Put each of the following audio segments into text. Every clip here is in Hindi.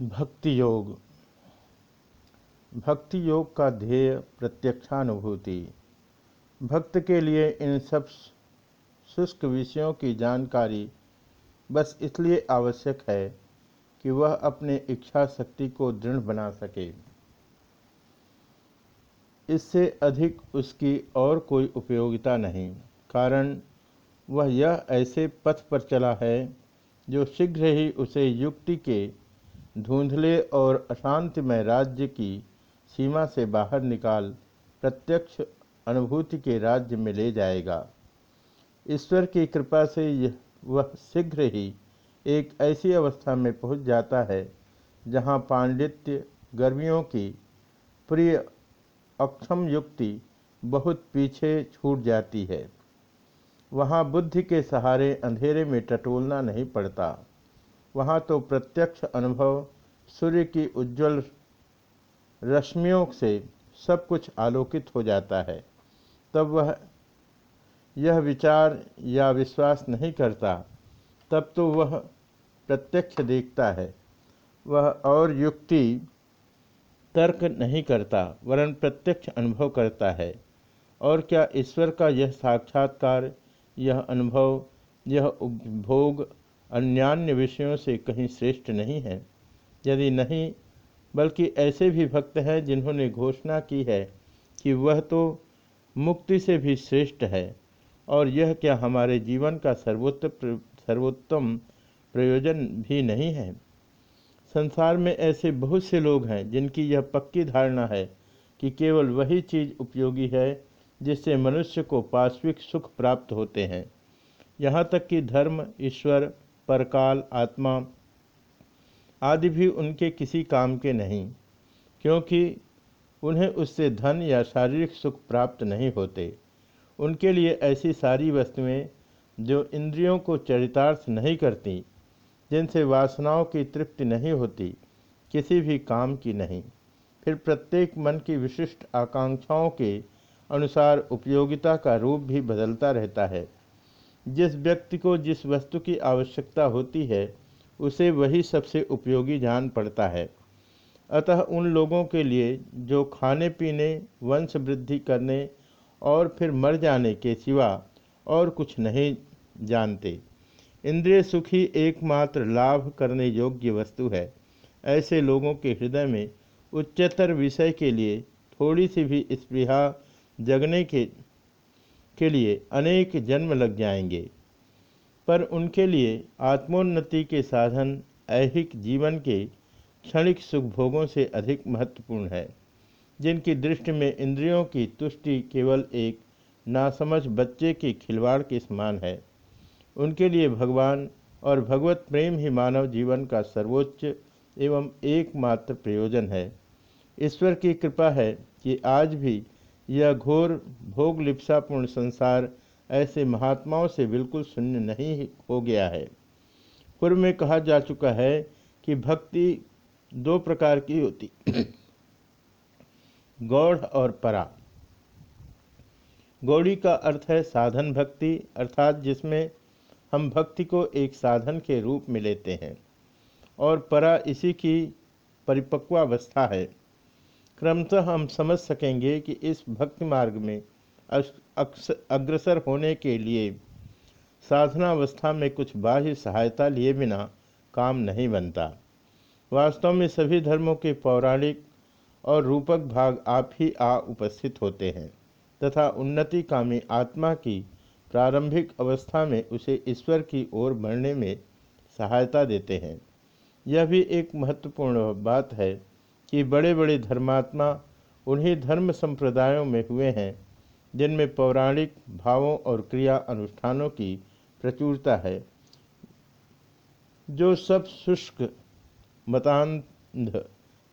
भक्ति योग। भक्ति योग का ध्येय प्रत्यक्षानुभूति। भक्त के लिए इन सब शुष्क विषयों की जानकारी बस इसलिए आवश्यक है कि वह अपने इच्छा शक्ति को दृढ़ बना सके। इससे अधिक उसकी और कोई उपयोगिता नहीं, कारण वह यह ऐसे पथ पर चला है जो शीघ्र ही उसे युक्ति के धुंधले और अशांतिमय राज्य की सीमा से बाहर निकाल, प्रत्यक्ष अनुभूति के राज्य में ले जाएगा। ईश्वर की कृपा से यह, वह शीघ्र ही एक ऐसी अवस्था में पहुँच जाता है, जहाँ पांडित्य गर्मियों की प्रिय अक्षम युक्ति बहुत पीछे छूट जाती है। वहाँ बुद्धि के सहारे अंधेरे में टटोलना नहीं पड़ता। वहाँ तो प्रत्यक्ष अनुभव, सूर्य की उज्जवल रश्मियों से सब कुछ आलोकित हो जाता है। तब वह, यह विचार या विश्वास नहीं करता। तब तो वह प्रत्यक्ष देखता है। वह और युक्ति तर्क नहीं करता, वरन प्रत्यक्ष अनुभव करता है। और क्या ईश्वर का यह साक्षात्कार, यह अनुभव, यह उपभोग अन्यान्य विषयों से कहीं श्रेष्ठ नहीं है। यदि नहीं, बल्कि ऐसे भी भक्त हैं जिन्होंने घोषणा की है कि वह तो मुक्ति से भी श्रेष्ठ है, और यह क्या हमारे जीवन का सर्वोत्तम सर्वोत्तम प्रयोजन भी नहीं है? संसार में ऐसे बहुत से लोग हैं जिनकी यह पक्की धारणा है कि केवल वही चीज़ उपयोगी है जिससे मनुष्य को पाश्विक सुख प्राप्त होते हैं। यहाँ तक कि धर्म, ईश्वर परकाल, आत्मा आदि भी उनके किसी काम के नहीं, क्योंकि उन्हें उससे धन या शारीरिक सुख प्राप्त नहीं होते। उनके लिए ऐसी सारी वस्तुएँ जो इंद्रियों को चरितार्थ नहीं करती, जिनसे वासनाओं की तृप्ति नहीं होती, किसी भी काम की नहीं। फिर प्रत्येक मन की विशिष्ट आकांक्षाओं के अनुसार उपयोगिता का रूप भी बदलता रहता है। जिस व्यक्ति को जिस वस्तु की आवश्यकता होती है, उसे वही सबसे उपयोगी जान पड़ता है। अतः उन लोगों के लिए जो खाने, पीने, वंश वृद्धि करने और फिर मर जाने के सिवा और कुछ नहीं जानते। इंद्रिय सुखी एकमात्र लाभ करने योग्य वस्तु है। ऐसे लोगों के हृदय में उच्चतर विषय के लिए थोड़ी सी भी स्पृहा जगने के के लिए अनेक जन्म लग जाएँगे। पर उनके लिए आत्मोन्नति के साधन, ऐहिक जीवन के क्षणिक सुख भोगों से अधिक महत्वपूर्ण है, जिनकी दृष्टि में इंद्रियों की तुष्टि केवल एक नासमझ बच्चे के खिलवाड़ के समान है। उनके लिए भगवान और भगवत प्रेम ही मानव जीवन का सर्वोच्च एवं एकमात्र प्रयोजन है। ईश्वर की कृपा है कि आज भी यह घोर भोग लिप्सापूर्ण संसार ऐसे महात्माओं से बिल्कुल शून्य नहीं हो गया है। पूर्व में कहा जा चुका है कि भक्ति दो प्रकार की होती। गौड़ और परा। गौड़ी का अर्थ है साधन भक्ति, अर्थात जिसमें हम भक्ति को एक साधन के रूप में लेते हैं। और परा इसी की परिपक्वावस्था है। क्रमशः हम समझ सकेंगे कि इस भक्ति मार्ग में अग्रसर होने के लिए साधनावस्था में कुछ बाह्य सहायता लिए बिना काम नहीं बनता। वास्तव में सभी धर्मों के पौराणिक और रूपक भाग आप ही आ उपस्थित होते हैं, तथा उन्नति कामी आत्मा की प्रारंभिक अवस्था में उसे ईश्वर की ओर बढ़ने में सहायता देते हैं। यह भी एक महत्वपूर्ण बात है कि बड़े बड़े धर्मात्मा उन्हीं धर्म संप्रदायों में हुए हैं, जिनमें पौराणिक भावों और क्रिया अनुष्ठानों की प्रचुरता है। जो सब शुष्क, मतांध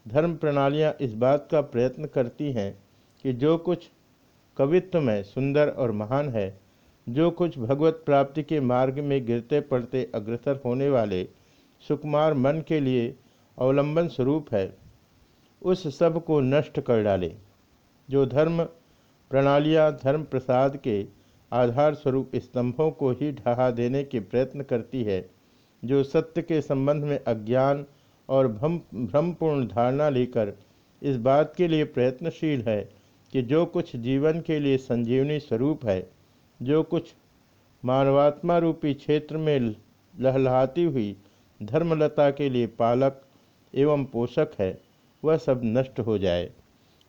धर्म प्रणालियाँ इस बात का प्रयत्न करती हैं कि जो कुछ कवित्व में सुंदर और महान है, जो कुछ भगवत प्राप्ति के मार्ग में गिरते पड़ते अग्रसर होने वाले सुकुमार मन के लिए अवलंबन स्वरूप है। उस सबको नष्ट कर डाले, जो धर्म प्रणालियाँ धर्म प्रसाद के आधार स्वरूप स्तंभों को ही ढहा देने के प्रयत्न करती है, जो सत्य के संबंध में अज्ञान और भ्रम, भ्रमपूर्ण धारणा लेकर इस बात के लिए प्रयत्नशील है कि जो कुछ जीवन के लिए संजीवनी स्वरूप है, जो कुछ मानवात्मा रूपी क्षेत्र में लहलहाती हुई धर्मलता के लिए पालक एवं पोषक है वह सब नष्ट हो जाए।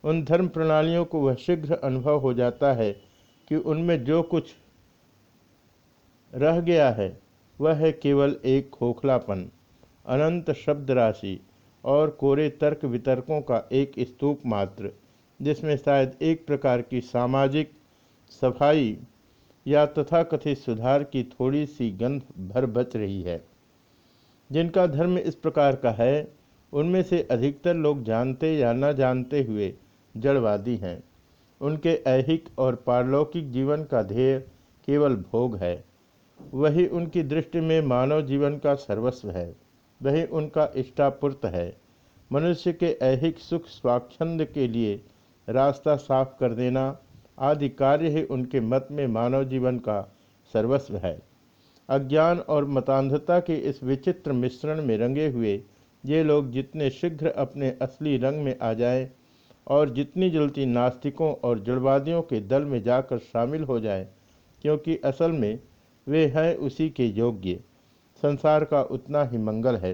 उन धर्म प्रणालियों को वह शीघ्र अनुभव हो जाता है कि उनमें जो कुछ रह गया है, वह है केवल एक खोखलापन, अनंत शब्द राशि और कोरे तर्क वितर्कों का एक स्तूप मात्र, जिसमें शायद एक प्रकार की सामाजिक सफ़ाई या तथाकथित सुधार की थोड़ी सी गंध भर बच रही है। जिनका धर्म इस प्रकार का है उनमें से अधिकतर लोग जानते या न जानते हुए जड़वादी हैं। उनके ऐहिक और पारलौकिक जीवन का ध्येय केवल भोग है। वही उनकी दृष्टि में मानव जीवन का सर्वस्व है। वही उनका इष्टापुर्त है। मनुष्य के ऐहिक सुख स्वाच्छंद के लिए रास्ता साफ़ कर देना आदि कार्य ही उनके मत में मानव जीवन का सर्वस्व है। अज्ञान और मतान्धता के इस विचित्र मिश्रण में रंगे हुए ये लोग जितने शीघ्र अपने असली रंग में आ जाए और जितनी जल्दी नास्तिकों और जड़वादियों के दल में जाकर शामिल हो जाए, क्योंकि असल में वे हैं उसी के योग्य। संसार का उतना ही मंगल है।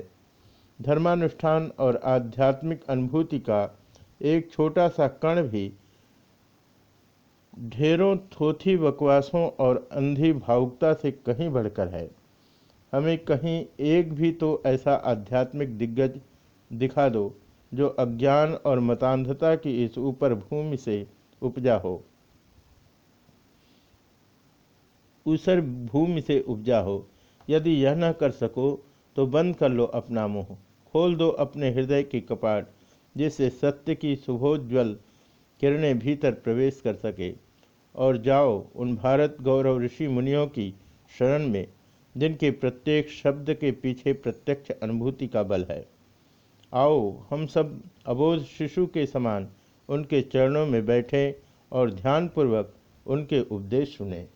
धर्मानुष्ठान और आध्यात्मिक अनुभूति का एक छोटा सा कण भी ढेरों थोथी बकवासों और अंधी भावुकता से कहीं बढ़कर है। हमें कहीं एक भी तो ऐसा आध्यात्मिक दिग्गज दिखा दो, जो अज्ञान और मतान्धता की इस ऊपर भूमि से उपजा हो। ऊसर भूमि से उपजा हो। यदि यह न कर सको तो बंद कर लो अपना मुँह, खोल दो अपने हृदय की कपाट, जिससे सत्य की शुभोज्वल किरणें भीतर प्रवेश कर सके, और जाओ उन भारत गौरव ऋषि मुनियों की शरण में। जिनके प्रत्येक शब्द के पीछे प्रत्यक्ष अनुभूति का बल है। आओ, हम सब अबोध शिशु के समान उनके चरणों में बैठें और ध्यानपूर्वक उनके उपदेश सुने।